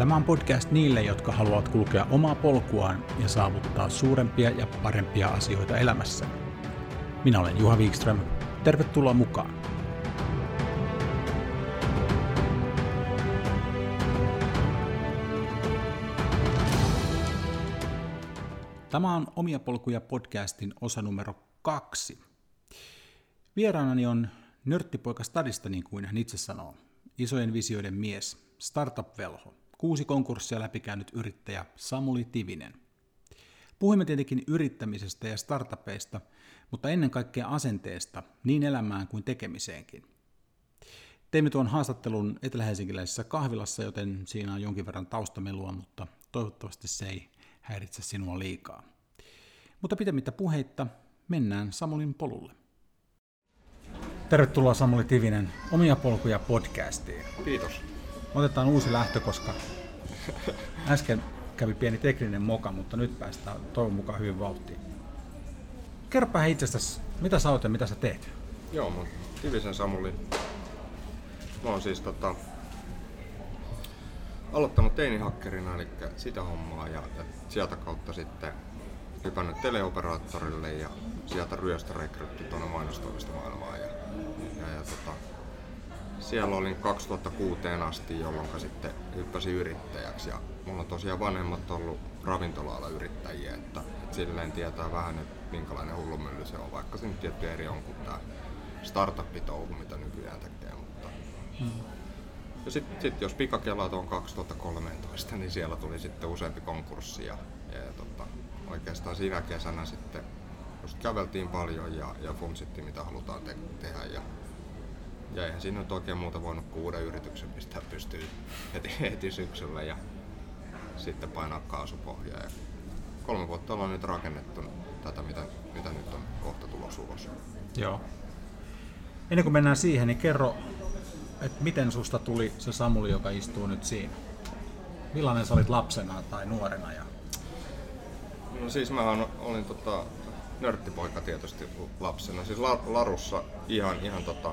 Tämä on podcast niille, jotka haluavat kulkea omaa polkuaan ja saavuttaa suurempia ja parempia asioita elämässä. Minä olen Juha Wikström. Tervetuloa mukaan. Tämä on Omia polkuja podcastin osa numero kaksi. Vieraanani on nörttipoika stadista, niin kuin hän itse sanoo. Isojen visioiden mies, startup-velho, kuusi konkurssia läpikäynyt yrittäjä Samuli Tivinen. Puhuimme tietenkin yrittämisestä ja startupeista, mutta ennen kaikkea asenteesta niin elämään kuin tekemiseenkin. Teimme tuon haastattelun etelähelsinkiläisessä kahvilassa, joten siinä on jonkin verran taustamelua, mutta toivottavasti se ei häiritse sinua liikaa. Mutta pitemmittä puheitta mennään Samulin polulle. Tervetuloa Samuli Tivinen Omia polkuja podcastiin. Kiitos. Otetaan uusi lähtö, koska äsken kävi pieni tekninen moka, mutta nyt päästään toivon mukaan hyvin vauhtiin. Kerropa itsestäsi, mitä sä oot ja mitä sä teet? Joo, mun Tivisen Samuli. Mä oon siis tota, aloittanut teinihakkerina, eli sitä hommaa, ja, ja sieltä kautta sitten hypännyt teleoperaattorille ja sieltä ryöstörekrytti tuonne mainostoimistomaailmaan. Ja, ja, ja tota, siellä olin 2006 asti, jolloin sitten hyppäsin yrittäjäksi. Ja mulla on tosiaan vanhemmat ollut ravintola yrittäjiä, että, että silleen tietää vähän, että minkälainen hullumylly se on, vaikka se nyt tietty eri on kuin tämä startup-touhu, mitä nykyään tekee. Mutta... Mm. Ja sitten sit, jos pikakelaat on 2013, niin siellä tuli sitten useampi konkurssi ja, ja, tota, oikeastaan siinä kesänä sitten just käveltiin paljon ja, ja funtsittiin mitä halutaan te- tehdä ja ja eihän siinä nyt oikein muuta voinut kuin uuden yrityksen pistää pystyyn heti, heti syksyllä ja sitten painaa kaasupohjaa. Ja kolme vuotta ollaan nyt rakennettu tätä, mitä, mitä nyt on kohta tulossa ulos. Joo. Ennen kuin mennään siihen, niin kerro, että miten susta tuli se Samuli, joka istuu nyt siinä? Millainen sä olit lapsena tai nuorena? Ja... No siis mä olin tota, nörttipoika tietysti lapsena. Siis Larussa ihan, ihan tota,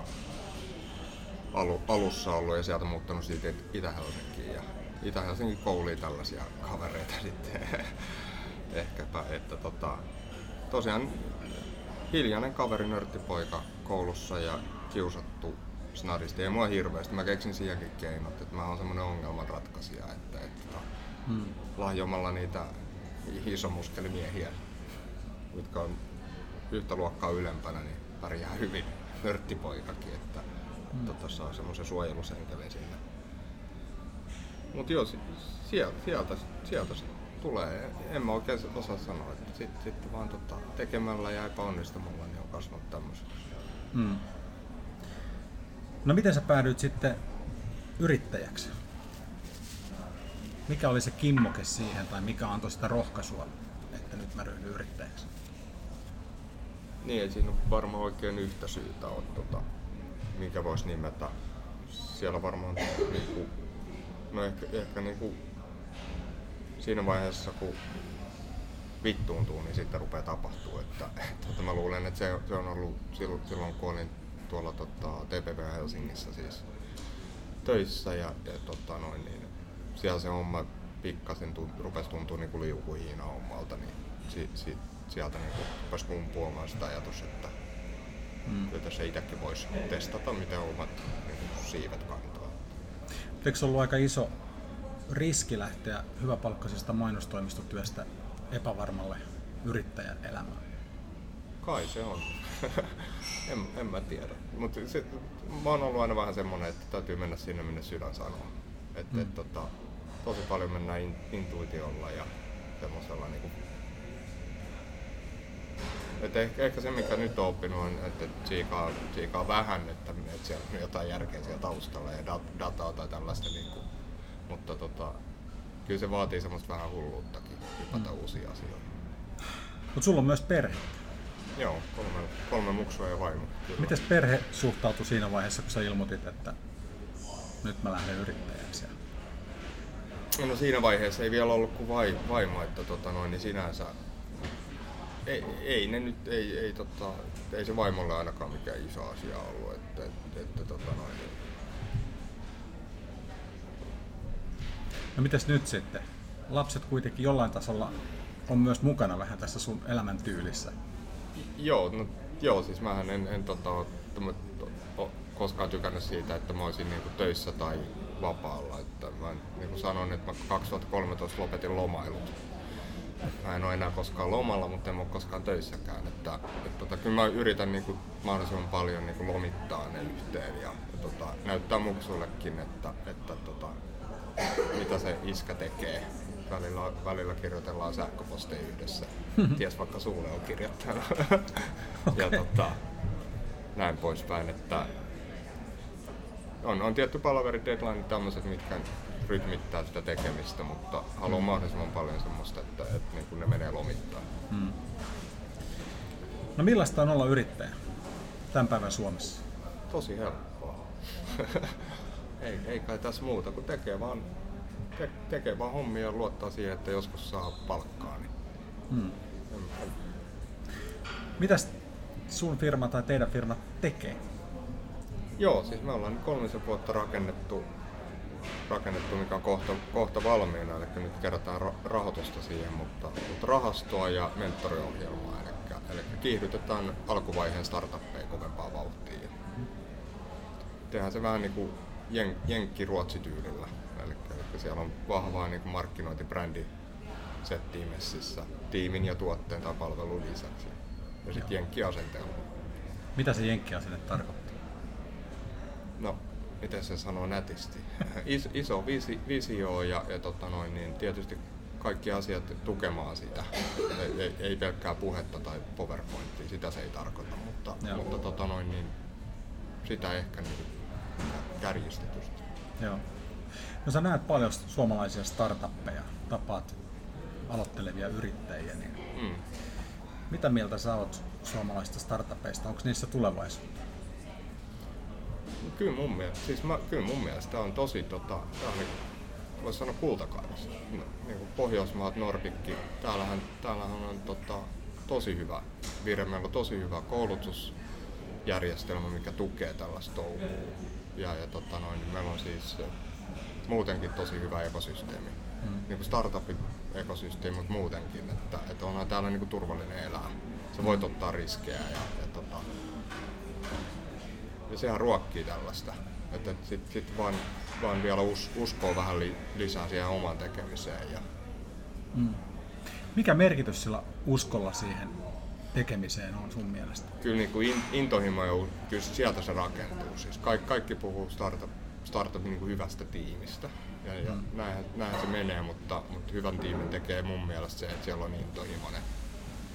alu, alussa ollut ja sieltä muuttanut siitä Itä-Helsinkiin. Ja Itä-Helsingin tällaisia kavereita sitten ehkäpä. Että tota, tosiaan hiljainen kaveri, nörttipoika koulussa ja kiusattu snadisti. Ei mua hirveästi, mä keksin siihenkin keinot, että mä oon semmonen ongelmanratkaisija, että, että hmm. lahjomalla niitä isomuskelimiehiä, jotka on yhtä luokkaa ylempänä, niin pärjää hyvin nörttipoikakin. Että, mm. tota, saa semmoisen suojelusenkelin sinne. Mutta joo, sieltä, sieltä, sieltä se tulee. En mä oikein osaa sanoa, että sitten sit vaan tota, tekemällä ja epäonnistumalla niin on kasvanut tämmöiseksi. Mm. No miten sä päädyit sitten yrittäjäksi? Mikä oli se kimmoke siihen tai mikä antoi sitä rohkaisua, että nyt mä ryhdyn yrittäjäksi? Niin, ei siinä varmaan oikein yhtä syytä ole. Tota, minkä voisi nimetä. Siellä varmaan niinku, no ehkä, ehkä niinku, siinä vaiheessa kun vittuuntuu, niin sitten rupeaa tapahtuu. Että, että mä luulen, että se, se on ollut silloin, silloin kun olin tuolla tota, TPV Helsingissä siis töissä ja, ja tota, noin, niin siellä se homma pikkasen tunt, rupesi tuntua niin liukuhiina hommalta, niin si, si, sieltä niin rupesi kumpuamaan sitä ajatus, että Mm. Kyllä se itsekin voisi testata, miten omat niin siivet kantaa. Eikö se ollut aika iso riski lähteä hyväpalkkaisesta mainostoimistotyöstä epävarmalle yrittäjän elämään? Kai se on. en, en mä tiedä. Mutta mä oon ollut aina vähän semmonen, että täytyy mennä sinne, minne sydän sanoo. Et, mm. et, tota, tosi paljon mennään in, intuitiolla ja semmoisella niin et ehkä, ehkä se, mikä nyt on oppinut, on, että tsiikaa, tsiikaa vähän, että, että siellä on jotain järkeä siellä taustalla ja dat, dataa tai tällaista. Niin kuin, mutta tota, kyllä se vaatii semmoista vähän hulluuttakin, hypätä mm. uusia asioita. Mutta sulla on myös perhe. Joo, kolme, kolme muksua ja vaimo. Miten perhe suhtautui siinä vaiheessa, kun sä ilmoitit, että nyt mä lähden yrittäjäksi? No siinä vaiheessa ei vielä ollut kuin vai, vaimo, että tota noin, niin sinänsä ei, ei ne nyt, ei, ei, tota, ei se vaimolle ainakaan mikään iso asia ollut, että, että, että tota noin. No mitäs nyt sitten? Lapset kuitenkin jollain tasolla on myös mukana vähän tässä sun elämäntyylissä. Joo, no, joo siis mä en, en tota, koskaan tykännyt siitä, että mä olisin niinku töissä tai vapaalla. Että mä niin sanon, että mä 2013 lopetin lomailut. Mä en ole enää koskaan lomalla, mutta en ole koskaan töissäkään. Että, että tota, kyllä mä yritän niin kuin, mahdollisimman paljon niin kuin, lomittaa ne yhteen ja, ja tota, näyttää muksullekin, että, että tota, mitä se iskä tekee. Välillä, välillä kirjoitellaan sähköposteja yhdessä. Ties vaikka sulle on kirjoittanut. okay. ja tota, näin poispäin. Että on, on tietty palaveri deadline tämmöiset, mitkä rytmittää sitä tekemistä, mutta haluan mm. mahdollisimman paljon semmoista, että, että niin kuin ne menee lomittaa. Mm. No millaista on olla yrittäjä tämän päivän Suomessa? Tosi helppoa. ei, ei kai tässä muuta, kun tekee vaan, te, tekee vaan hommia ja luottaa siihen, että joskus saa palkkaa. Niin. Hmm. Mitäs sun firma tai teidän firma tekee? Joo, siis me ollaan kolmisen vuotta rakennettu, rakennettu mikä on kohta, kohta valmiina, eli nyt kerätään rahoitusta siihen, mutta, mutta rahastoa ja mentoriohjelmaa, eli, eli kiihdytetään alkuvaiheen startuppeja kovempaa vauhtia. Tehdään se vähän niin kuin jen, jenkki-ruotsityylillä, eli, eli siellä on vahvaa niin kuin markkinointibrändi settiin messissä, tiimin ja tuotteen tai palvelun lisäksi. Ja sitten jenkkiasenteella. Mitä se jenkkiasenne tarkoittaa? Miten se sanoo nätisti, Is, iso visi, visio ja, ja tota noin, niin tietysti kaikki asiat tukemaan sitä. Ei, ei, ei pelkkää puhetta tai PowerPointia, sitä se ei tarkoita, mutta, mutta tota noin, niin sitä ehkä niin kärjistetysti. Joo. No sä näet paljon suomalaisia startuppeja, tapaat aloittelevia yrittäjiä, niin mm. mitä mieltä sä oot suomalaisista startupeista? Onko niissä tulevaisuutta? Kyllä mun mielestä, siis mä, kyllä mun mielestä on tosi, tota, tää on niin, voisi sanoa kultakaivos. No, niin kuin Pohjoismaat, Nordikki, täällähän, täällähän on tota, tosi hyvä vire, meillä on tosi hyvä koulutusjärjestelmä, mikä tukee tällaista touhua. Ja, ja tota noin, niin meillä on siis muutenkin tosi hyvä ekosysteemi. Mm. Niin kuin startupin ekosysteemi, mutta muutenkin, että, että onhan täällä niin kuin turvallinen elää. Sä voit ottaa riskejä ja, ja tota, ja sehän ruokkii tällaista. Että sitten sit vaan, vaan vielä us, uskoo vähän li, lisää siihen omaan tekemiseen. Ja... Mm. Mikä merkitys sillä uskolla siihen tekemiseen on sun mielestä? Kyllä niin kuin in, intohimo, ja kyllä sieltä se rakentuu. Siis kaikki, kaikki puhuu startup, startup niin kuin hyvästä tiimistä. Ja, ja mm. näinhän, näinhän, se menee, mutta, mutta hyvän tiimin tekee mun mielestä se, että siellä on intohimoinen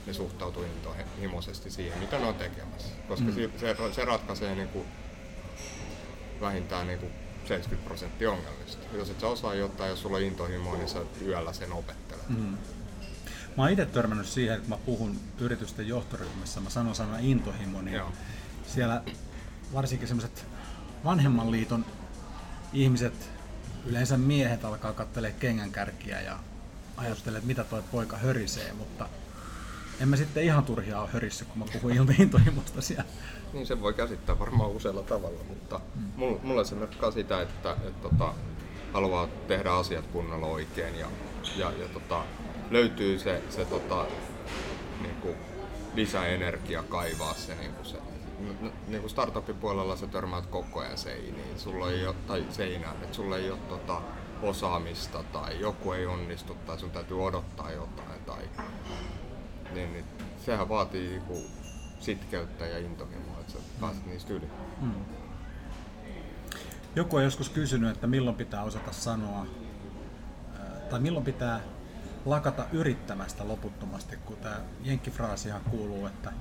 ne suhtautuu intohimoisesti siihen, mitä ne on tekemässä. Koska mm. se, se ratkaisee niin kuin vähintään niin kuin 70 prosenttia ongelmista. Jos et sä osaa jotain, jos sulla on intohimoa, niin sä yöllä sen opettelet. Mm. Mä oon itse törmännyt siihen, että kun mä puhun yritysten johtoryhmässä, mä sanon sana intohimo, niin Joo. siellä varsinkin semmoiset vanhemman liiton ihmiset, yleensä miehet alkaa katselemaan kengänkärkiä ja ajattelee, että mitä toi poika hörisee, mutta en mä sitten ihan turhia ole hörissä, kun mä puhun intohimosta siellä. Niin se voi käsittää varmaan usealla tavalla, mutta mm. mulle se merkkaa sitä, että, että, että tota, haluaa tehdä asiat kunnolla oikein ja, ja, ja tota, löytyy se, se tota, niin kuin lisäenergia kaivaa se, niin kuin se niin kuin startupin puolella sä törmäät koko ajan seiniin, sulla ei ole, tai seinään, että sulla ei ole tota, osaamista tai joku ei onnistu tai sun täytyy odottaa jotain tai niin, niin sehän vaatii niinku sitkeyttä ja intohimoa, että sä mm. pääset niistä yli. Mm. Joku on joskus kysynyt, että milloin pitää osata sanoa, tai milloin pitää lakata yrittämästä loputtomasti, kun tämä jenkkifraasihan kuuluu, että,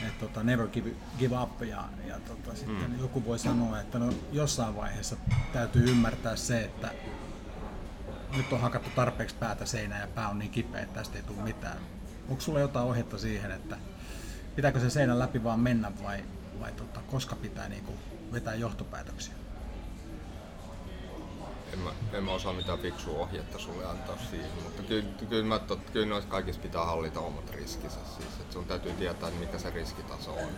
että tota, never give, give up ja, ja tota, sitten mm. joku voi sanoa, että no, jossain vaiheessa täytyy ymmärtää se, että nyt on hakattu tarpeeksi päätä seinään ja pää on niin kipeä, että tästä ei tule mitään. Onko sulla jotain ohjetta siihen, että pitääkö se seinän läpi vaan mennä vai, vai tota, koska pitää niinku vetää johtopäätöksiä? En mä, en mä osaa mitään fiksua ohjetta sulle antaa siihen, mutta kyllä, kyllä, mä, tot, kyllä noissa kaikissa pitää hallita omat riskinsä. Siis, että sun täytyy tietää, mikä se riskitaso on.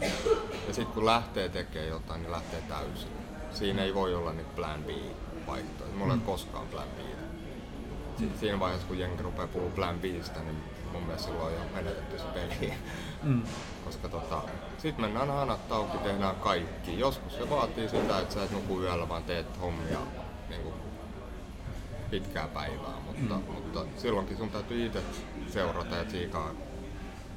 Ja sitten kun lähtee tekemään jotain, niin lähtee täysin. Siinä ei voi olla nyt plan B vaihtoehto. Mulla ei ole koskaan plan B siinä vaiheessa, kun jengi rupeaa puhua Plan Bistä, niin mun mielestä silloin on jo menetetty se peli. Mm. Koska tota, sit mennään hanat auki, tehdään kaikki. Joskus se vaatii sitä, että sä et nuku yöllä, vaan teet hommia niin kuin pitkää päivää. Mutta, mm. mutta silloinkin sun täytyy itse seurata ja tsiikaa.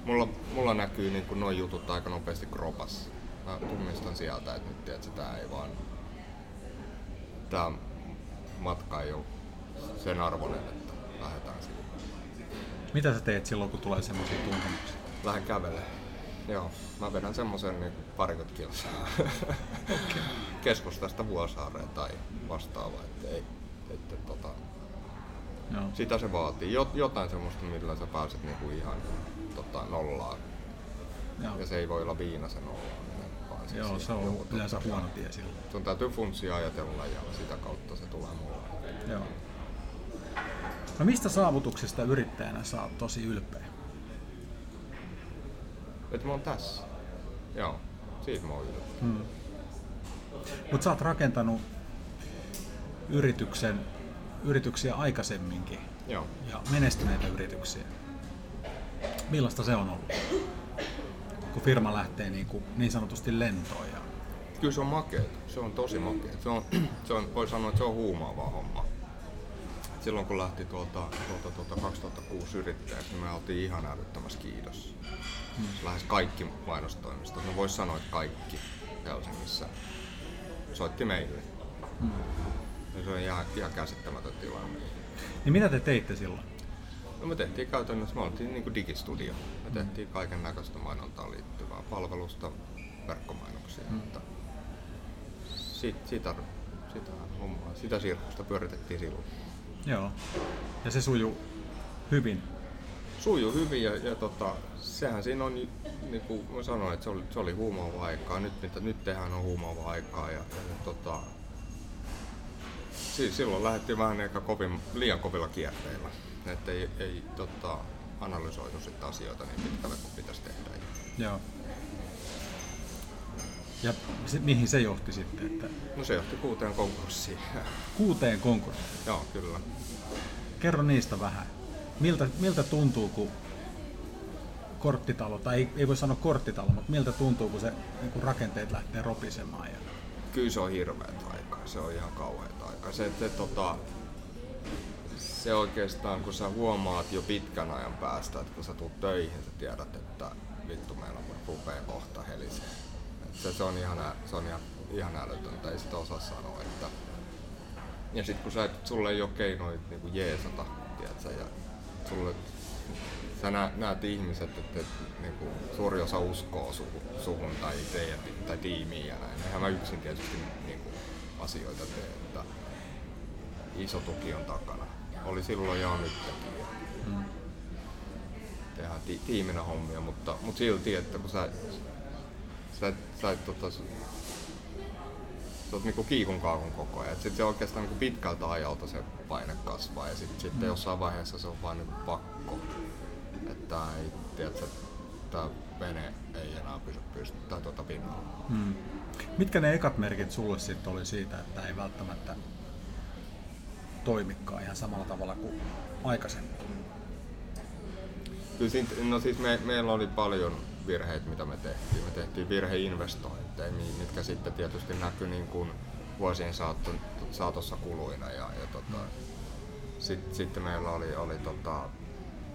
Mulla, mulla näkyy niin kuin noin jutut aika nopeasti kropassa. Mä tunnistan sieltä, että nyt tiedät, että tää ei vaan... Tää matka ei ole sen arvoinen, että. Mitä sä teet silloin, kun tulee semmoisia tuntemuksia? Lähden kävelemään. Joo, mä vedän semmosen niin parikymmentä kilsaa okay. keskustasta Vuosaareen tai vastaavaa, että ei, että, tota, Joo. sitä se vaatii. Jot, jotain semmoista, millä sä pääset niinku ihan tota, nollaan. Joo. Ja se ei voi olla viinasen nollaan. Vaan Joo, siis se on joku, yleensä huono tie silloin. Sun täytyy funssia ajatella ja sitä kautta se tulee mulle. Joo. No mistä saavutuksista yrittäjänä sä oot tosi ylpeä? Että mä oon tässä. Joo, siitä mä oon ylpeä. Hmm. Mutta sä oot rakentanut yrityksen, yrityksiä aikaisemminkin. Joo. Ja menestyneitä yrityksiä. Millaista se on ollut? Kun firma lähtee niin, kuin, niin sanotusti lentoon. Ja... Kyllä se on makea. Se on tosi makea. Se on, se on, voi sanoa, että se on huumaavaa homma silloin kun lähti tuolta, tuolta, tuolta 2006 yrittäjäksi, niin me oltiin ihan älyttömässä kiitos. Hmm. Lähes kaikki mainostoimistot, no voisi sanoa, että kaikki Helsingissä soitti meille. Hmm. Ja se on ihan, ihan käsittämätön tilanne. Niin mitä te teitte silloin? No me tehtiin käytännössä, me oltiin niin kuin digistudio. Me tehtiin kaiken näköistä mainontaan liittyvää palvelusta, verkkomainoksia. Hmm. Että sit, sitä, sitä, hommaa, sitä sirkusta pyöritettiin silloin. Joo. Ja se sujuu hyvin. Sujuu hyvin ja, ja tota, sehän siinä on, niin kuin mä sanoin, että se oli, se oli huumaava aikaa. Nyt, mitä nyt tehdään on huumaava aikaa. Ja, ja, tota, siis silloin lähdettiin vähän ehkä kovin, liian kovilla kierteillä. Että ei, ei tota, analysoitu sitten asioita niin pitkälle kuin pitäisi tehdä. Joo. Ja se, mihin se johti sitten? Että... No se johti kuuteen konkurssiin. Kuuteen konkurssiin? Joo, kyllä. Kerro niistä vähän. Miltä, miltä tuntuu, kun korttitalo, tai ei, ei voi sanoa korttitalo, mutta miltä tuntuu, kun se niin kun rakenteet lähtee ropisemaan? Ja... Kyllä se on hirveät aikaa, se on ihan kauheat aikaa. Se, että, tota, se oikeastaan, kun sä huomaat jo pitkän ajan päästä, että kun sä tulet töihin, sä tiedät, että vittu meillä rupeaa kohta helisee se, se on ihan, se on ihan, ihan älytöntä, ei sitä osaa sanoa. Että... Ja sitten kun sä et, sulle ei ole keinoja niin jeesata, tiedätkö, ja sulle, sä nä, näet ihmiset, että, että niin kuin, suuri osa uskoo suhun, suhun tai teidän tai tiimiin ja näin. Eihän mä yksin tietysti niin kuin, asioita tee, että iso tuki on takana. Oli silloin ja on nytkin. Mm. Tehdään ti- tiiminä hommia, mutta, mutta silti, että kun sä sä, sä et tota, sä oot niinku kiikun kaakun koko ajan. Sitten se oikeastaan niinku pitkältä ajalta se paine kasvaa ja sit, sitten mm. jossain vaiheessa se on vaan niinku pakko. Että ei, tiedätkö, tää vene ei enää pysy pystyttää tuota pinnalla. Mm. Mitkä ne ekat merkit sulle sitten oli siitä, että ei välttämättä toimikaan ihan samalla tavalla kuin aikaisemmin? Kyllä siitä, no siis me, meillä oli paljon virheitä, mitä me tehtiin. Me tehtiin virheinvestointeja, mitkä sitten tietysti näkyi niin kuin vuosien saatossa kuluina. Ja, ja tota, sit, sitten meillä oli, oli tota,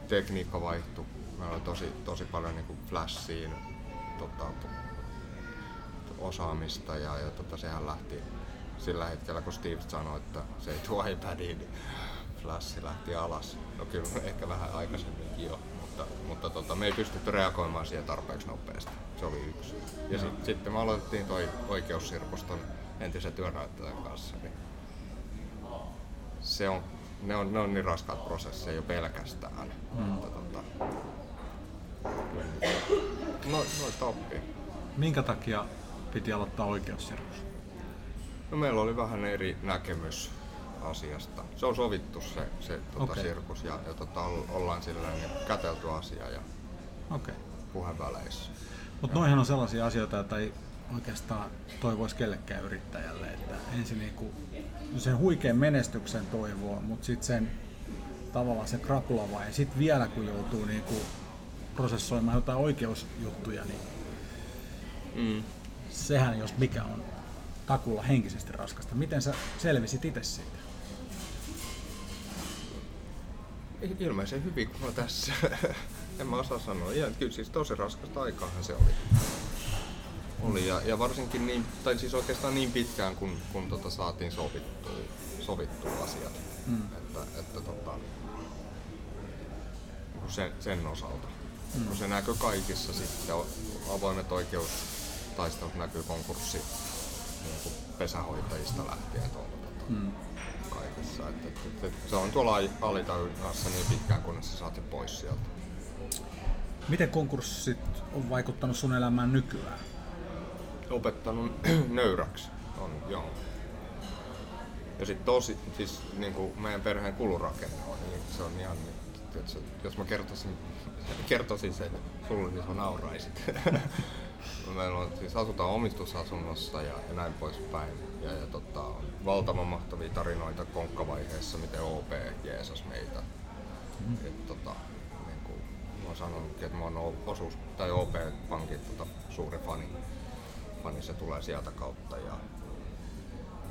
tekniikka vaihtu. Meillä oli tosi, tosi paljon niin flashiin tota, osaamista ja, ja tota, sehän lähti sillä hetkellä, kun Steve sanoi, että se ei tuo iPadiin, niin flash lähti alas. No kyllä ehkä vähän aikaisemminkin jo mutta, mutta tota, me ei pystytty reagoimaan siihen tarpeeksi nopeasti. Se oli yksi. Ja sit, sitten me aloitettiin toi oikeussirkuston entisen työnäyttäjän kanssa. Niin se on, ne, on, ne on niin raskaat prosesseja jo pelkästään. Mm. Mutta, tota, no, noista oppii. Minkä takia piti aloittaa oikeussirkus? No meillä oli vähän eri näkemys asiasta. Se on sovittu se, se tota, okay. sirkus ja, ja tota, ollaan sillä niin kätelty asia ja okay. puheväleissä. Mutta noihän on sellaisia asioita, joita ei oikeastaan toivoisi kellekään yrittäjälle. Että ensin niinku sen huikean menestyksen toivoo, mutta sitten sen tavallaan se krapula ja sitten vielä kun joutuu niinku prosessoimaan jotain oikeusjuttuja, niin mm. sehän jos mikä on takulla henkisesti raskasta. Miten sä selvisit itse siitä? Ilmeisen hyvin kuin tässä. en mä osaa sanoa. Ja kyllä siis tosi raskasta aikaahan se oli. Oli ja, ja varsinkin niin, tai siis oikeastaan niin pitkään kun, kun tota saatiin sovittua, sovittua asiat. Mm. Että, että tota, sen, sen osalta. Mm. Kun se näkyy kaikissa sitten, avoimet oikeustaistelut näkyy konkurssi niin pesähoitajista lähtien tuolla tota, mm. Kaikessa. Et, et, et, et, se on tuolla alitajunnassa niin pitkään, kunnes sä saat sen pois sieltä. Miten konkurssit on vaikuttanut sun elämään nykyään? Opettanut nöyräksi, on joo. Ja sitten tosi, siis niin kuin meidän perheen kulurakenne on, niin se on ihan, että jos mä kertoisin, kertoisin sen sulle, niin sä nauraisit. Meillä on, siis asutaan omistusasunnossa ja, ja näin poispäin. Ja, ja tota, on valtavan mahtavia tarinoita konkkavaiheessa, miten OP jeesas meitä. Mm. Et, tota, niin kuin, mä oon sanonut, että mä oon osuus, tai OP-pankin tota, suuri fani. fani. Se tulee sieltä kautta. Ja,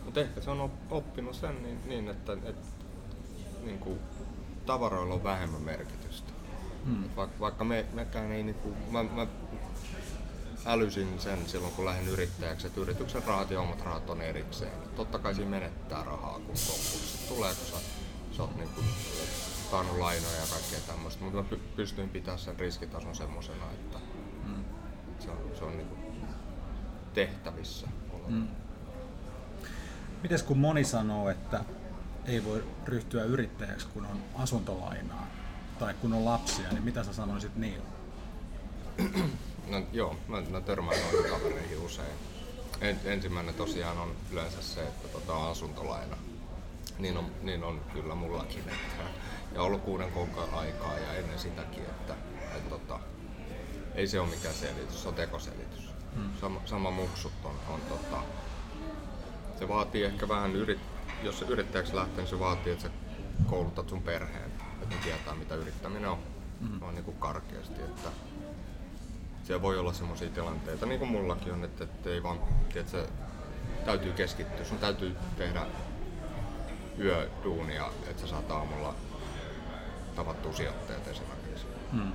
mutta ehkä se on oppinut sen niin, niin että et, niin kuin, tavaroilla on vähemmän merkitystä. Hmm. Vaikka, vaikka me, mekään ei niinku, mä, mä älysin sen silloin kun lähdin yrittäjäksi, että yrityksen rahat ja omat rahat on erikseen. Totta kai siinä menettää rahaa kun konkurssi tulee, kun sä, sä oot niinku saanut lainoja ja kaikkea tämmöistä, mutta mä pystyin pitämään sen riskitason semmoisena, että mm. se on, se on niinku tehtävissä. Mm. Mites kun moni sanoo, että ei voi ryhtyä yrittäjäksi, kun on asuntolainaa tai kun on lapsia, niin mitä sä sanoisit niille? No joo, mä, mä törmään noihin kavereihin usein. En, ensimmäinen tosiaan on yleensä se, että tota, asuntolaina. Niin on, niin on kyllä mullakin. Että, ja ollut kuuden kuukauden aikaa ja ennen sitäkin, että, että tota, ei se ole mikään selitys, se on tekoselitys. Hmm. Sama, sama muksut on, on tota, se vaatii ehkä vähän, yrit, jos se yrittäjäksi lähtee, niin se vaatii, että sä koulutat sun perheen, että ne tietää mitä yrittäminen on. Hmm. On niin kuin karkeasti, että siellä voi olla semmoisia tilanteita, niin kuin mullakin on, että, että ei vaan, että täytyy keskittyä, sun täytyy tehdä yöduunia, että sä saat aamulla tavattua sijoittajat esimerkiksi. Hmm.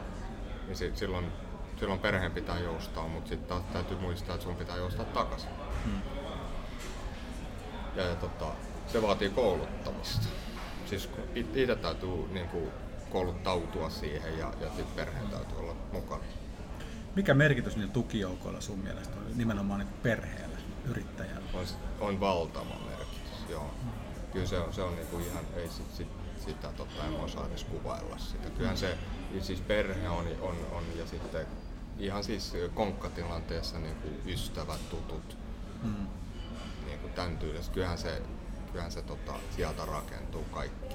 Niin sit, silloin, silloin perheen pitää joustaa, mutta sitten taas täytyy muistaa, että sun pitää joustaa takaisin. Hmm. Ja, ja tota, se vaatii kouluttamista. Siis itse täytyy niin kuin, kouluttautua siihen ja, ja perheen täytyy olla mukana. Mikä merkitys niillä tukijoukoilla sun mielestä on nimenomaan niin perheelle, yrittäjälle? On, on valtava merkitys, joo. Mm. Kyllä se on, se on niinku ihan, ei sit, sit, sitä tota, en osaa edes kuvailla sitä. Kyllähän se, siis perhe on, on, on ja sitten ihan siis konkkatilanteessa niin kuin ystävät, tutut, mm. niin kuin tämän tyylistä. Kyllähän se, kyllähän se tota, sieltä rakentuu kaikki.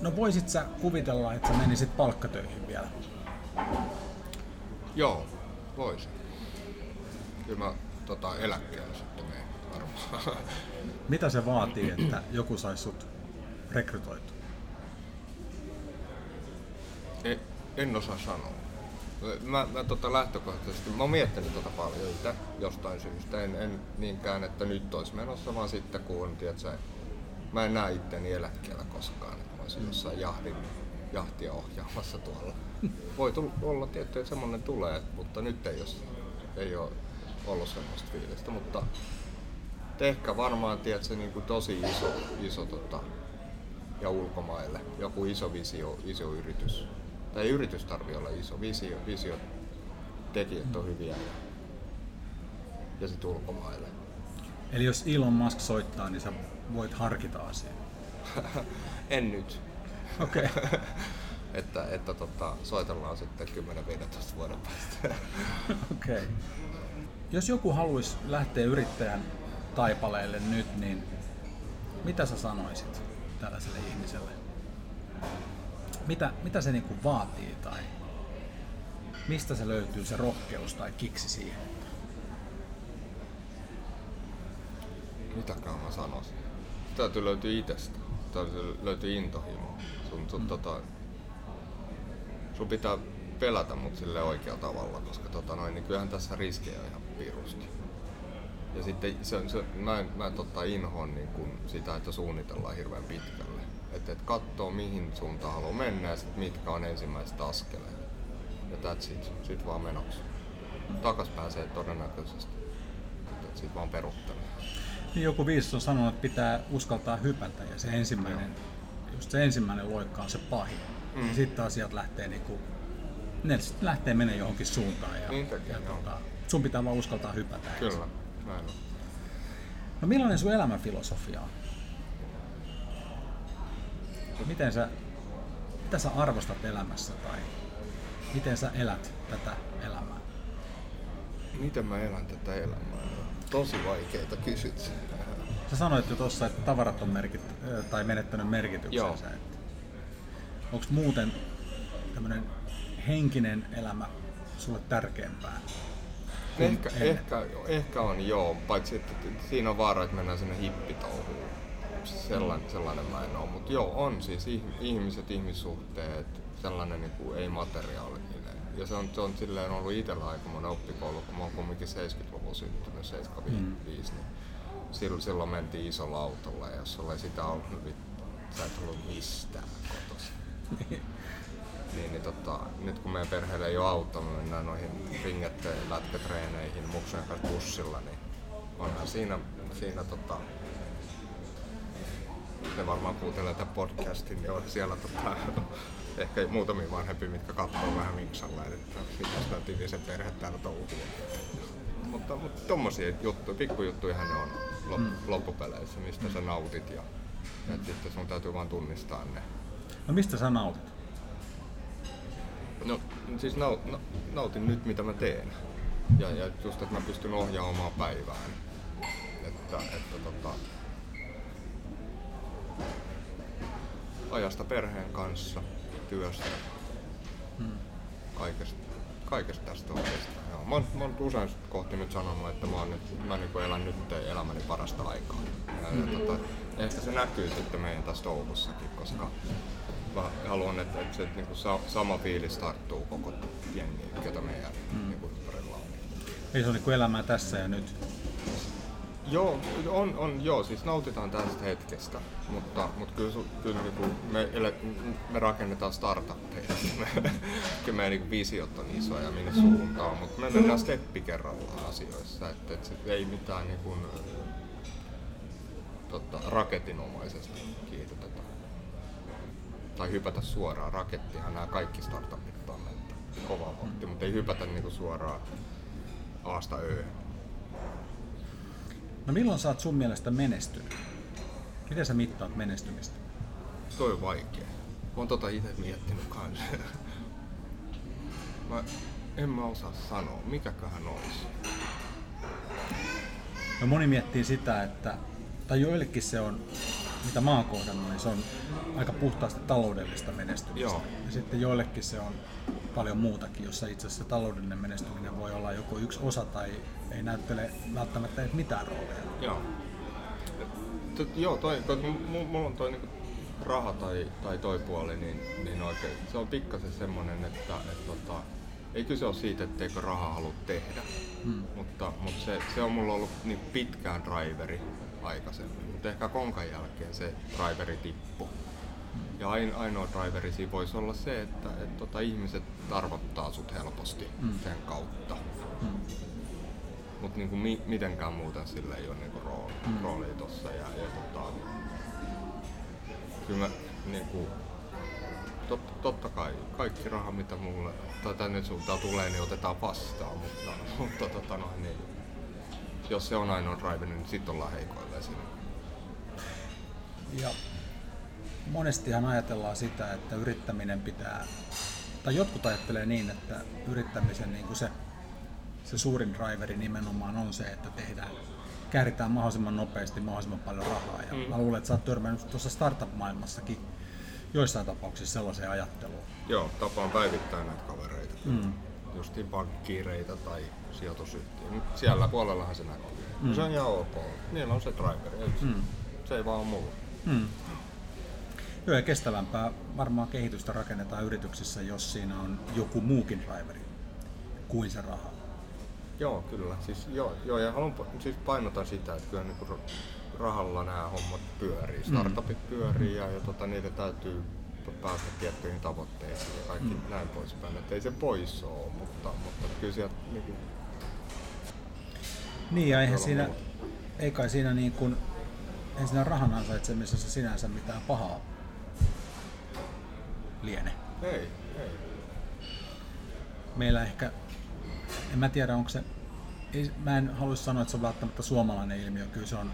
No voisit sä kuvitella, että sä menisit palkkatöihin vielä? Joo, voisi. Kyllä mä tota, eläkkeellä sitten menen varmaan. Mitä se vaatii, että joku saisi sut rekrytoitua? En, en osaa sanoa. Mä, mä tota lähtökohtaisesti, mä oon miettinyt tota paljon itse jostain syystä. En, en niinkään, että nyt olisi menossa, vaan sitten kun on, tiedätkö, mä en näe itteni eläkkeellä koskaan, että mä olisin jossain jahdin, jahtia ohjaamassa tuolla voi tulla, olla tietty, että semmoinen tulee, mutta nyt ei ole, ei ole ollut semmoista fiilistä, mutta ehkä varmaan tiedätkö, niin kuin tosi iso, iso tota, ja ulkomaille, joku iso visio, iso yritys. Tai ei yritys tarvitse olla iso, visio, visio tekijät on hyviä ja, ja sitten ulkomaille. Eli jos Elon Musk soittaa, niin sä voit harkita asiaa? en nyt. Okei. Okay. että, että tota, soitellaan sitten 10-15 vuoden päästä. Okei. Okay. Jos joku haluaisi lähteä yrittäjän taipaleelle nyt, niin mitä sä sanoisit tällaiselle ihmiselle? Mitä, mitä se niinku vaatii tai mistä se löytyy se rohkeus tai kiksi siihen? Mitäkään mä sanoisin? Täytyy löytyä itsestä. Tai se löytyy intohimo. Sun, sun, mm. tota, sun pitää pelätä mut sille oikealla tavalla, koska tota noin, niin kyllähän tässä riskejä on ihan pirusti. Ja sitten se, se, mä, mä tota inhoon niin kun sitä, että suunnitellaan hirveän pitkälle. Että et katsoo mihin suuntaan haluaa mennä ja sit mitkä on ensimmäiset askeleet. Ja that's it. Sit vaan menoksi. Takas pääsee todennäköisesti. Sit vaan peruttelee. Niin joku viisas on sanonut, että pitää uskaltaa hypätä ja se ensimmäinen, just se ensimmäinen loikka on se pahin. Mm. Ja sitten asiat lähtee niinku, ne lähtee menee johonkin suuntaan ja, niin tekee, ja tota, sun pitää vaan uskaltaa hypätä. Kyllä, näin on. No millainen sun elämänfilosofia on? Miten sä, mitä sä arvostat elämässä tai miten sä elät tätä elämää? Miten mä elän tätä elämää? Tosi vaikeita kysyt. Sä sanoit jo tuossa, että tavarat on merkit, tai menettänyt merkityksensä. Onko muuten tämmöinen henkinen elämä sulle tärkeämpää? Ehkä, ehkä, ehkä on joo, paitsi että siinä on vaara, että mennään sinne hippitouhuun. Sellainen, mm. sellainen mä en ole, mutta joo, on siis ihmiset, ihmissuhteet, sellainen niin kuin ei-materiaalinen. Ja se on, se on silleen ollut itsellä aikamoinen oppikoulu, kun mä oon kumminkin 70-luvulla syntynyt, 75, mm. niin silloin, silloin mentiin isolla autolla ja jos sulla ei sitä ollut, niin sä et ollut mistään kotossa. niin, niin tota, nyt kun meidän perheellä ei ole auto, me mennään noihin ringetteen lätkätreeneihin muksujen kanssa bussilla, niin onhan siinä, siinä tota, ne varmaan kuuntelee tätä podcastin, niin on siellä tota, ehkä muutamia vanhempi, mitkä katsoo vähän miksalla, että mitä sitä tilisen perhe täällä touhuu. Mutta, mutta tommosia juttuja, pikkujuttuja ne on lop, mm. loppupeleissä, mistä mm. sä nautit ja, ja sitten sun täytyy vaan tunnistaa ne. No mistä sä nautit? No siis naut, na, nautin nyt mitä mä teen. Ja, ja just, että mä pystyn ohjaamaan omaa päivään. Että, että tota, ajasta perheen kanssa, työstä, hmm. kaikesta, kaikesta tästä oikeastaan. Joo. Mä, oon, mä oon usein kohti nyt sanonut, että mä, oon nyt, mä niin elän nyt elämäni parasta aikaa. Ja, hmm. ja tota, ehkä se näkyy sitten meidän tässä touhussakin, koska mä haluan, että, että se niin kuin sama fiilis tarttuu koko jengi, ketä meidän hmm. niin kuin, on. Ei se on niin elämää tässä ja nyt. Joo, on, on, joo, siis nautitaan tästä hetkestä, mutta, mutta kyllä, kyllä niin kuin me, ele, me rakennetaan startuppeja. kyllä meidän niin visiot on isoja minne suuntaan, mutta me mennään steppi kerrallaan asioissa, että, että ei mitään niin kuin, tota, raketinomaisesti kiihdytetä. Tai hypätä suoraan. Rakettihan nämä kaikki startupit on kova vauhti, mutta ei hypätä niin kuin suoraan aasta ööhön. No milloin sä oot sun mielestä menestynyt? Miten sä mittaat menestymistä? Toi on vaikea. Mä oon tota itse miettinyt kanssa. Mä en mä osaa sanoa, mikäköhän olisi. No moni miettii sitä, että, tai joillekin se on, mitä mä oon kohdannut, niin se on aika puhtaasti taloudellista menestymistä. Joo. Ja sitten joillekin se on paljon muutakin, jossa itse asiassa taloudellinen menestyminen voi olla joko yksi osa tai ei näyttele välttämättä edes mitään roolia. Joo. Tot, joo, toi, toi, mulla on toi niinku raha tai, tai toi puoli, niin, niin oikein, se on pikkasen semmonen, että et, tota, ei kyse ole siitä, etteikö raha halua tehdä, hmm. mutta, mutta se, se on mulla ollut niin pitkään driveri aikaisemmin, mutta ehkä konkan jälkeen se driveri tippui. Ja ainoa driveri siinä voisi olla se, että et, tota, ihmiset tarvottaa sut helposti mm. sen kautta. Mm. Mutta niinku mi- mitenkään muuten sillä ei ole niinku rooli, mm. roolia tossa. Ja, ja tota, kyllä mä niinku, tot, totta kai kaikki raha mitä mulle tai tänne suuntaan tulee, niin otetaan vastaan, mutta, mutta tota noin, niin, jos se on ainoa drive, niin sitten ollaan heikoilla siinä. Ja monestihan ajatellaan sitä, että yrittäminen pitää, tai jotkut ajattelee niin, että yrittämisen niin kuin se, se suurin driveri nimenomaan on se, että tehdään, kääritään mahdollisimman nopeasti mahdollisimman paljon rahaa. Ja mm. mä luulen, että sä oot törmännyt tuossa startup-maailmassakin joissain tapauksissa sellaiseen ajatteluun. Joo, tapaan päivittää näitä kavereita. Mm. Justiin pankkiireita tai sijoitusyhtiöitä. Siellä puolellahan se näkyy. Mm. Se on ihan ok. Niillä on se driveri. Mm. Se ei vaan ole mulla. Mm. Joo, ja kestävämpää varmaan kehitystä rakennetaan yrityksissä, jos siinä on joku muukin driveri kuin se raha. Joo, kyllä. Siis, joo, joo, ja haluan siis painotan sitä, että kyllä niin rahalla nämä hommat pyörii. Mm. Startupit pyörii ja, ja tota, niitä täytyy päästä tiettyihin tavoitteisiin ja kaikki mm. näin poispäin. Että ei se pois ole, mutta, mutta kyllä sieltä niin kuin, Niin ja eihän siinä, ei kai siinä niin kuin, ei siinä rahan ansaitsemisessa sinänsä mitään pahaa liene. Ei, ei. Meillä ehkä, en mä tiedä onko se, ei, mä en haluaisi sanoa, että se on välttämättä suomalainen ilmiö, kyllä se on,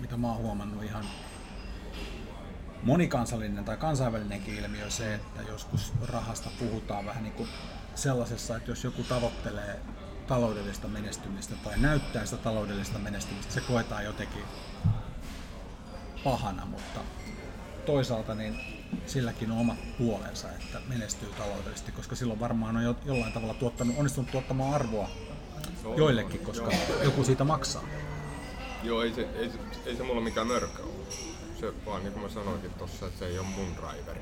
mitä mä oon huomannut ihan monikansallinen tai kansainvälinenkin ilmiö se, että joskus rahasta puhutaan vähän niin kuin sellaisessa, että jos joku tavoittelee taloudellista menestymistä tai näyttää sitä taloudellista menestymistä, se koetaan jotenkin pahana, mutta toisaalta niin silläkin on omat puolensa, että menestyy taloudellisesti, koska silloin varmaan on jo, jollain tavalla tuottanut, onnistunut tuottamaan arvoa joillekin, koska joku siitä maksaa. Joo, ei se, ei, se, ei se mulla mikään mörkö ole. Se vaan niin kuin mä sanoinkin tuossa, että se ei ole mun driveri.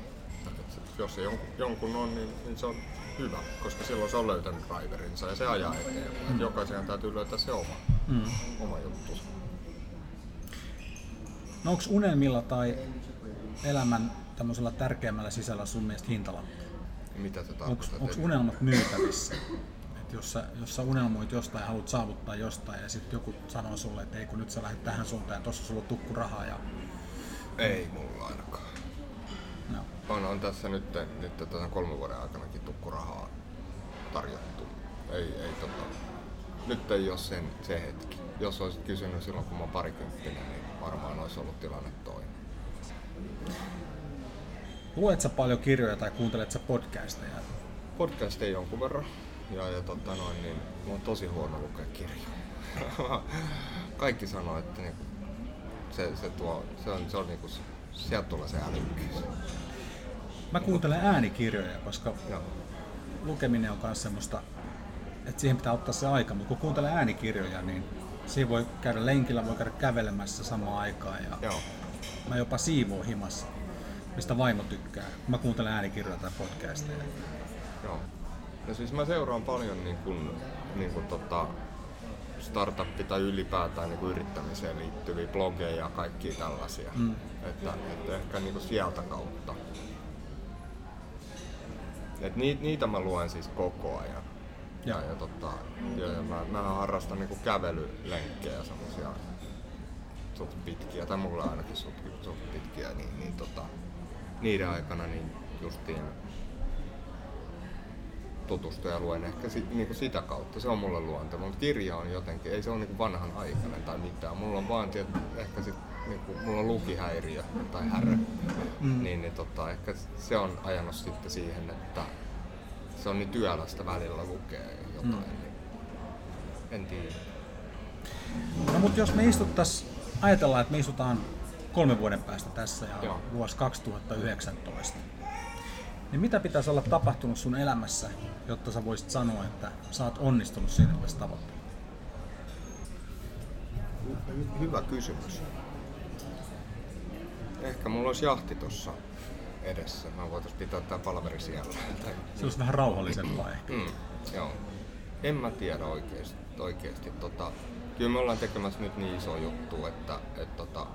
jos se jonkun, jonkun on, niin, niin se on hyvä, koska silloin se on löytänyt driverinsa ja se ajaa eteenpäin. Mm. Jokaisen täytyy löytää se oma, mm. oma juttu. No onko unelmilla tai elämän tämmöisellä tärkeämmällä sisällä sun mielestä hintalappu? Mitä se tarkoittaa? Onko unelmat myytävissä? Et jos, sä, jos sä unelmoit jostain ja haluat saavuttaa jostain ja sitten joku sanoo sulle, että ei kun nyt sä lähdet tähän suuntaan ja tuossa sulla on tukku rahaa ja... Ei mulla ainakaan. No. On, on tässä nyt, nyt tämän kolmen vuoden aikanakin tukkurahaa tarjottu. Ei, ei tota, nyt ei ole sen, se hetki. Jos olisit kysynyt silloin, kun mä oon parikymppinen, niin varmaan olisi ollut tilanne toinen. Luet sä paljon kirjoja tai kuuntelet sä podcasteja? Podcasteja jonkun verran. Ja, ja tota noin, niin mä oon tosi huono lukea kirjoja. Kaikki sanoo, että niinku, se, se, tuo, se on, se on niinku, sieltä tulee se älykkyys. Mä kuuntelen äänikirjoja, koska Joo. lukeminen on myös semmoista, että siihen pitää ottaa se aika, mutta kun kuuntelee äänikirjoja, niin siinä voi käydä lenkillä, voi käydä kävelemässä samaan aikaan. Ja Joo. Mä jopa siivoon himassa, mistä vaimo tykkää. Mä kuuntelen äänikirjoja tai podcasteja. Joo. No siis mä seuraan paljon niin kuin, niin kuin tota, startup- tai ylipäätään niin kuin yrittämiseen liittyviä blogeja ja kaikkia tällaisia. Mm. Että, että ehkä niin kuin sieltä kautta. Et niitä, niitä mä luen siis koko ajan. Ja, ja, tota, ja, ja mä, mä harrastan niinku kävelylenkkejä semmosia suht pitkiä, tai mulla ainakin suht, suht pitkiä, niin, niin tota, niiden aikana niin justiin tutustua ja luen ehkä si, niin kuin sitä kautta. Se on mulle luonteva, mutta kirja on jotenkin, ei se ole niin vanhan aikainen tai mitään. Mulla on vaan tiet, ehkä sit, niin kuin, mulla on lukihäiriö tai härö, mm. niin, niin tota, ehkä se on ajanut sitten siihen, että se on niin työlästä välillä lukea jotain. Mm. Niin en tiedä. No mutta jos me istuttais, ajatellaan, että me istutaan kolmen vuoden päästä tässä ja Joo. vuosi 2019, niin mitä pitäisi olla tapahtunut sun elämässä, jotta sä voisit sanoa, että sä oot onnistunut siinä mielessä tavoitteella? Hyvä kysymys. Ehkä mulla olisi jahti tuossa edessä. Mä voitais pitää tää palaveri siellä. Se olisi vähän rauhallisempaa ehkä. Mm, joo. En mä tiedä oikeesti. oikeesti. Tota, kyllä me ollaan tekemässä nyt niin iso juttu, että et, tota,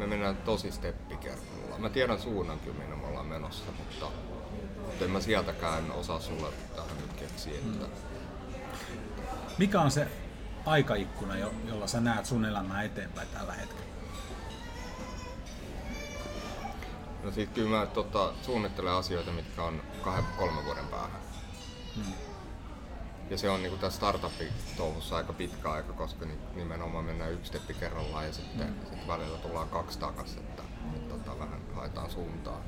me mennään tosi steppikerralla. Mä tiedän suunnan kyllä, minne me ollaan menossa, mutta, mutta en mä sieltäkään osaa sulle tähän nyt keksiä. Että... Hmm. Mikä on se aikaikkuna, jolla sä näet sun elämää eteenpäin tällä hetkellä? No siis kyllä mä tota, suunnittelen asioita, mitkä on kahden, kolmen vuoden päähän. Hmm. Ja se on niinku tässä startup-touhussa aika pitkä aika, koska nimenomaan mennään yksi steppi kerrallaan ja sitten mm. sit välillä tullaan kaksi takaisin, että, että tota, vähän haetaan suuntaa.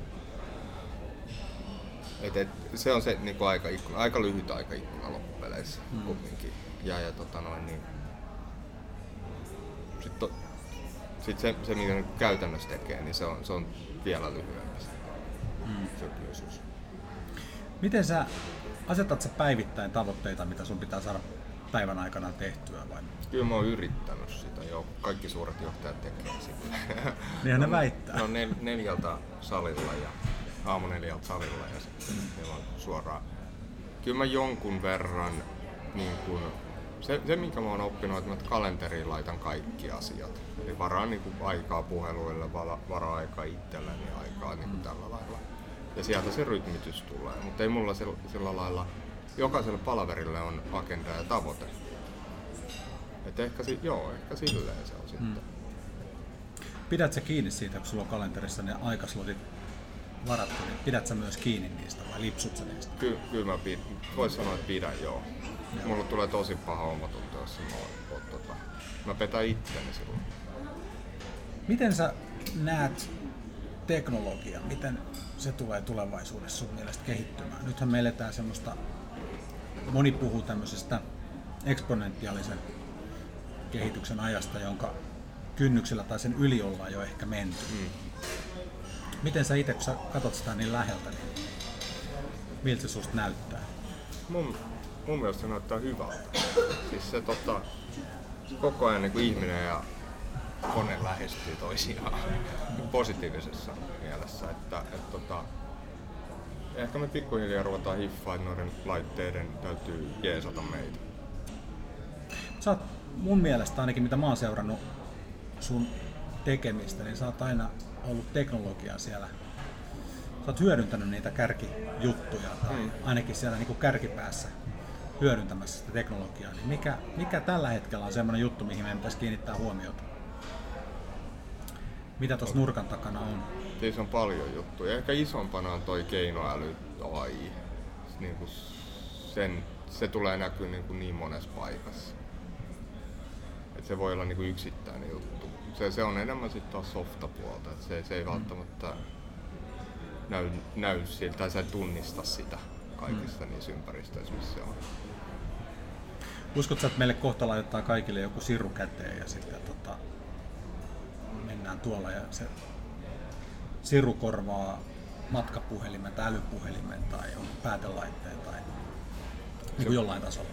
Et, et, se on se niinku aika, ikkuna, aika lyhyt aika ikkuna loppupeleissä mm. kumminkin. Ja, ja tota noin, niin, sitten to, sit se, se, mitä käytännössä tekee, niin se on, se on vielä lyhyempi mm. Miten sä asetat sä päivittäin tavoitteita, mitä sun pitää saada päivän aikana tehtyä vai? Kyllä mä oon yrittänyt sitä jo. Kaikki suuret johtajat tekee sitä. Niinhän ne väittää. No nel, neljältä salilla ja aamu neljältä salilla ja sitten mm. on suoraan. Kyllä mä jonkun verran niin kun, se, se, minkä mä oon oppinut, että mä kalenteriin laitan kaikki asiat. Eli varaan niin aikaa puheluille, varaa aikaa itselleni aikaa niin kuin mm. tällä lailla. Ja sieltä se rytmitys tulee. Mutta ei mulla sillä, sillä lailla, jokaiselle palaverille on agenda ja tavoite. Et ehkä, joo, ehkä silleen se on sitten. Mm. Pidätkö kiinni siitä, kun sulla on kalenterissa ne aikaslotit varattu, niin pidät sä myös kiinni niistä vai lipsut sä niistä? Ky- kyllä mä pid, vois sanoa, että pidän joo. joo. Mulla tulee tosi paha omatunto, jos mä, oon, tota, mä petän itteni silloin. Miten sä näet teknologia, miten se tulee tulevaisuudessa sun mielestä kehittymään? Nythän me eletään semmoista, moni puhuu tämmöisestä eksponentiaalisen kehityksen ajasta, jonka kynnyksellä tai sen yli ollaan jo ehkä menty. Mm. Miten sä itse, kun sä katsot sitä niin läheltä, niin miltä se susta näyttää? Mun, mun mielestä se näyttää hyvältä. Siis se tota, koko ajan niin kuin ihminen ja kone lähestyy toisiaan positiivisessa mielessä. Että, et, tota, ehkä me pikkuhiljaa ruvetaan hiffaa, että noiden laitteiden täytyy jeesata meitä. Sä oot mun mielestä ainakin, mitä mä oon seurannut sun tekemistä, niin sä oot aina ollut teknologiaa siellä. Sä oot hyödyntänyt niitä kärkijuttuja tai hmm. ainakin siellä niin kuin kärkipäässä hyödyntämässä sitä teknologiaa. Niin mikä, mikä tällä hetkellä on semmoinen juttu, mihin meidän pitäisi kiinnittää huomiota? Mitä tuossa nurkan takana on? Siis on paljon juttuja. Ehkä isompana on toi keinoäly AI. Niin kuin sen, se tulee näkyä niin, kuin niin monessa paikassa. Et se voi olla niin kuin yksittäinen juttu. Se, se on enemmän sitten taas softapuolta. Et se, se ei mm. välttämättä näy, näy siltä tai sä et tunnista sitä kaikissa mm. niissä ympäristöissä, missä se on. Uskotko, että meille kohta laittaa kaikille joku siru käteen ja sitten tota, mennään tuolla ja se siru korvaa matkapuhelimen tai älypuhelimen tai on päätelaitteen tai niin kuin jollain tasolla?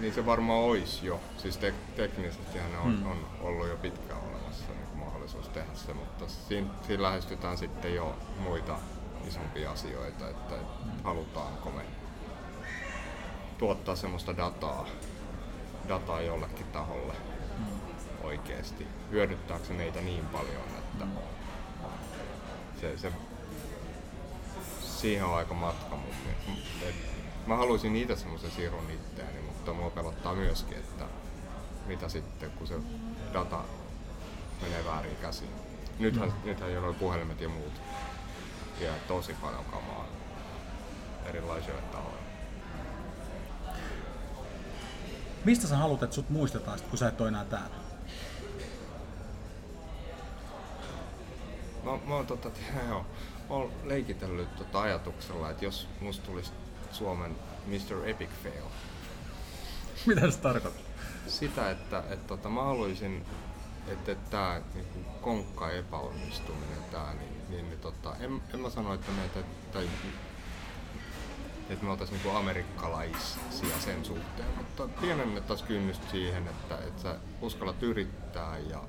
Niin se varmaan olisi jo. Siis te- teknisesti on, mm. on ollut jo pitkään olemassa niin mahdollisuus tehdä se, mutta siinä, siinä lähestytään sitten jo muita isompia asioita, että mm. halutaanko me tuottaa semmoista dataa, dataa jollekin taholle. Oikeasti. Hyödyttääkö se meitä niin paljon, että se, se, siihen on aika matka mun mielestä. Mä haluaisin itse semmoisen sirun itteeni, mutta mua pelottaa myöskin, että mitä sitten kun se data menee väärin käsiin. Nythän, mm. nythän jo noin puhelimet ja muut vie tosi paljon kamaa erilaisille tahoille. Mistä sä haluat, että sut muistetaan, kun sä et ole enää täällä? Mä, mä oon, tota, joo, mä oon leikitellyt tota ajatuksella, että jos musta tulisi Suomen Mr. Epic Fail. Mitä se tarkoittaa? Sitä, että, että, tota, mä haluaisin, että tämä niin konkka epäonnistuminen, tää, niin, niin, niin tota, en, en mä sano, että meitä, tai, että me oltaisiin niin amerikkalaisia sen suhteen, mutta pienennettäisiin kynnystä siihen, että, että sä uskallat yrittää ja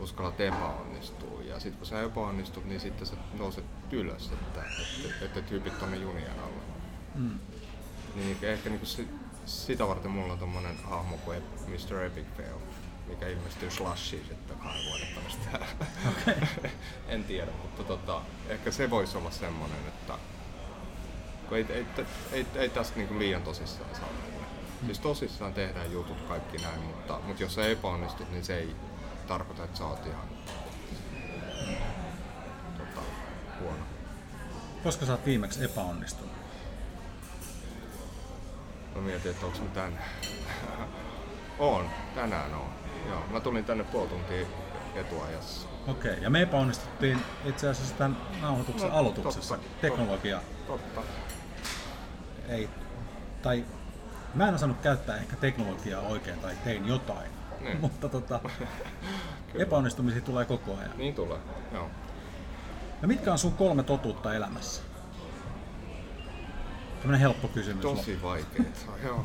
uskallat epäonnistua. Ja sitten kun sä epäonnistut, niin sitten sä nouset ylös, että, että, että tyypit on junien alla. Mm. Niin ehkä niin kuin sitä varten mulla on tommonen hahmo kuin Mr. Epic Fail, mikä ilmestyy Slushiin sitten kahden vuoden päästä. Okay. en tiedä, mutta tota, ehkä se voisi olla semmonen, että kun ei, ei, ei, ei, ei tästä niinku liian tosissaan saa mennä. Mm. Siis tosissaan tehdään jutut kaikki näin, mutta, mutta jos sä epäonnistut, niin se ei tarkoita, että sä oot ihan tota, huono. Koska sä oot viimeksi epäonnistunut? Mä mietin, että onko mä tänne. on, tänään on. Joo, mä tulin tänne puoli tuntia etuajassa. Okei, okay, ja me epäonnistuttiin itse asiassa tämän nauhoituksen no, aloituksessa. Totta, Teknologia. Totta. Ei, tai mä en osannut käyttää ehkä teknologiaa oikein tai tein jotain. Niin. Mutta tota, epäonnistumisia tulee koko ajan. Niin tulee, joo. Ja mitkä on sun kolme totuutta elämässä? Tämmönen helppo kysymys. Tosi vaikeet, joo.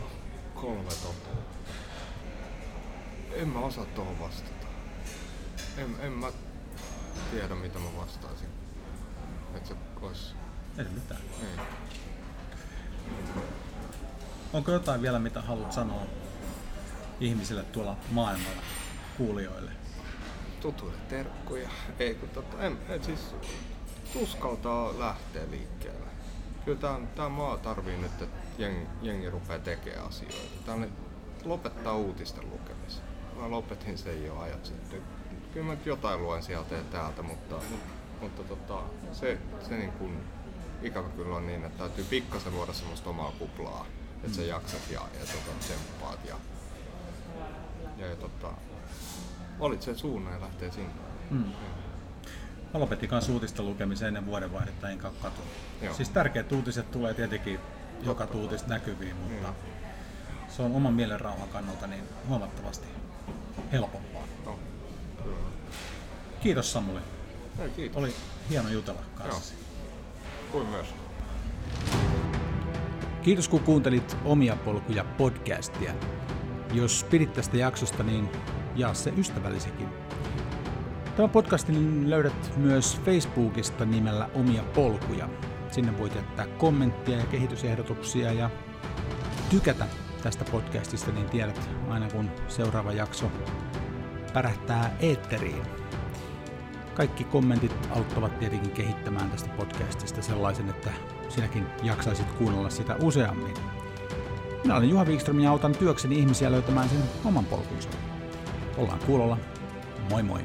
Kolme totta. En mä osaa tuohon vastata. En, en mä tiedä mitä mä vastaisin. Et se ois... Ei mitään. Ei. Onko jotain vielä, mitä haluat sanoa ihmisille tuolla maailmalla, kuulijoille? Tutuille terkkuja. Ei kun tota, en, en siis uskaltaa lähteä liikkeelle. Kyllä tää, tää maa tarvii nyt, että jengi, jengi rupeaa tekemään asioita. Tää nyt lopettaa uutisten lukemisen. Mä lopetin sen jo ajat sitten. Kyllä mä nyt jotain luen sieltä ja täältä, mutta, mutta tota, se, se niin kun, ikävä kyllä on niin, että täytyy pikkasen luoda semmoista omaa kuplaa, että sä jaksat ja, ja tota, tsemppaat ja, ja, ja tota, valitset suunnan ja lähtee sinne. Mm. Mä lopetin kanssa uutista lukemisen ennen vuodenvaihdetta, enkä katu. Joo. Siis tärkeät uutiset tulee tietenkin joka tuutista näkyviin, mutta Mm. se on oman mielenrauhan kannalta niin huomattavasti helpompaa. No, kyllä. Kiitos Samuli. Ei, kiitos. Oli hieno jutella kanssasi. Kuin myös. Kiitos kun kuuntelit Omia polkuja podcastia. Jos pidit tästä jaksosta, niin jaa se ystävällisikin. Tämän podcastin löydät myös Facebookista nimellä Omia polkuja. Sinne voit jättää kommenttia ja kehitysehdotuksia ja tykätä tästä podcastista, niin tiedät aina kun seuraava jakso pärähtää eetteriin. Kaikki kommentit auttavat tietenkin kehittämään tästä podcastista sellaisen, että sinäkin jaksaisit kuunnella sitä useammin. Minä olen Juha Wikström ja autan työkseni ihmisiä löytämään sen oman polkunsa. Ollaan kuulolla. Moi moi!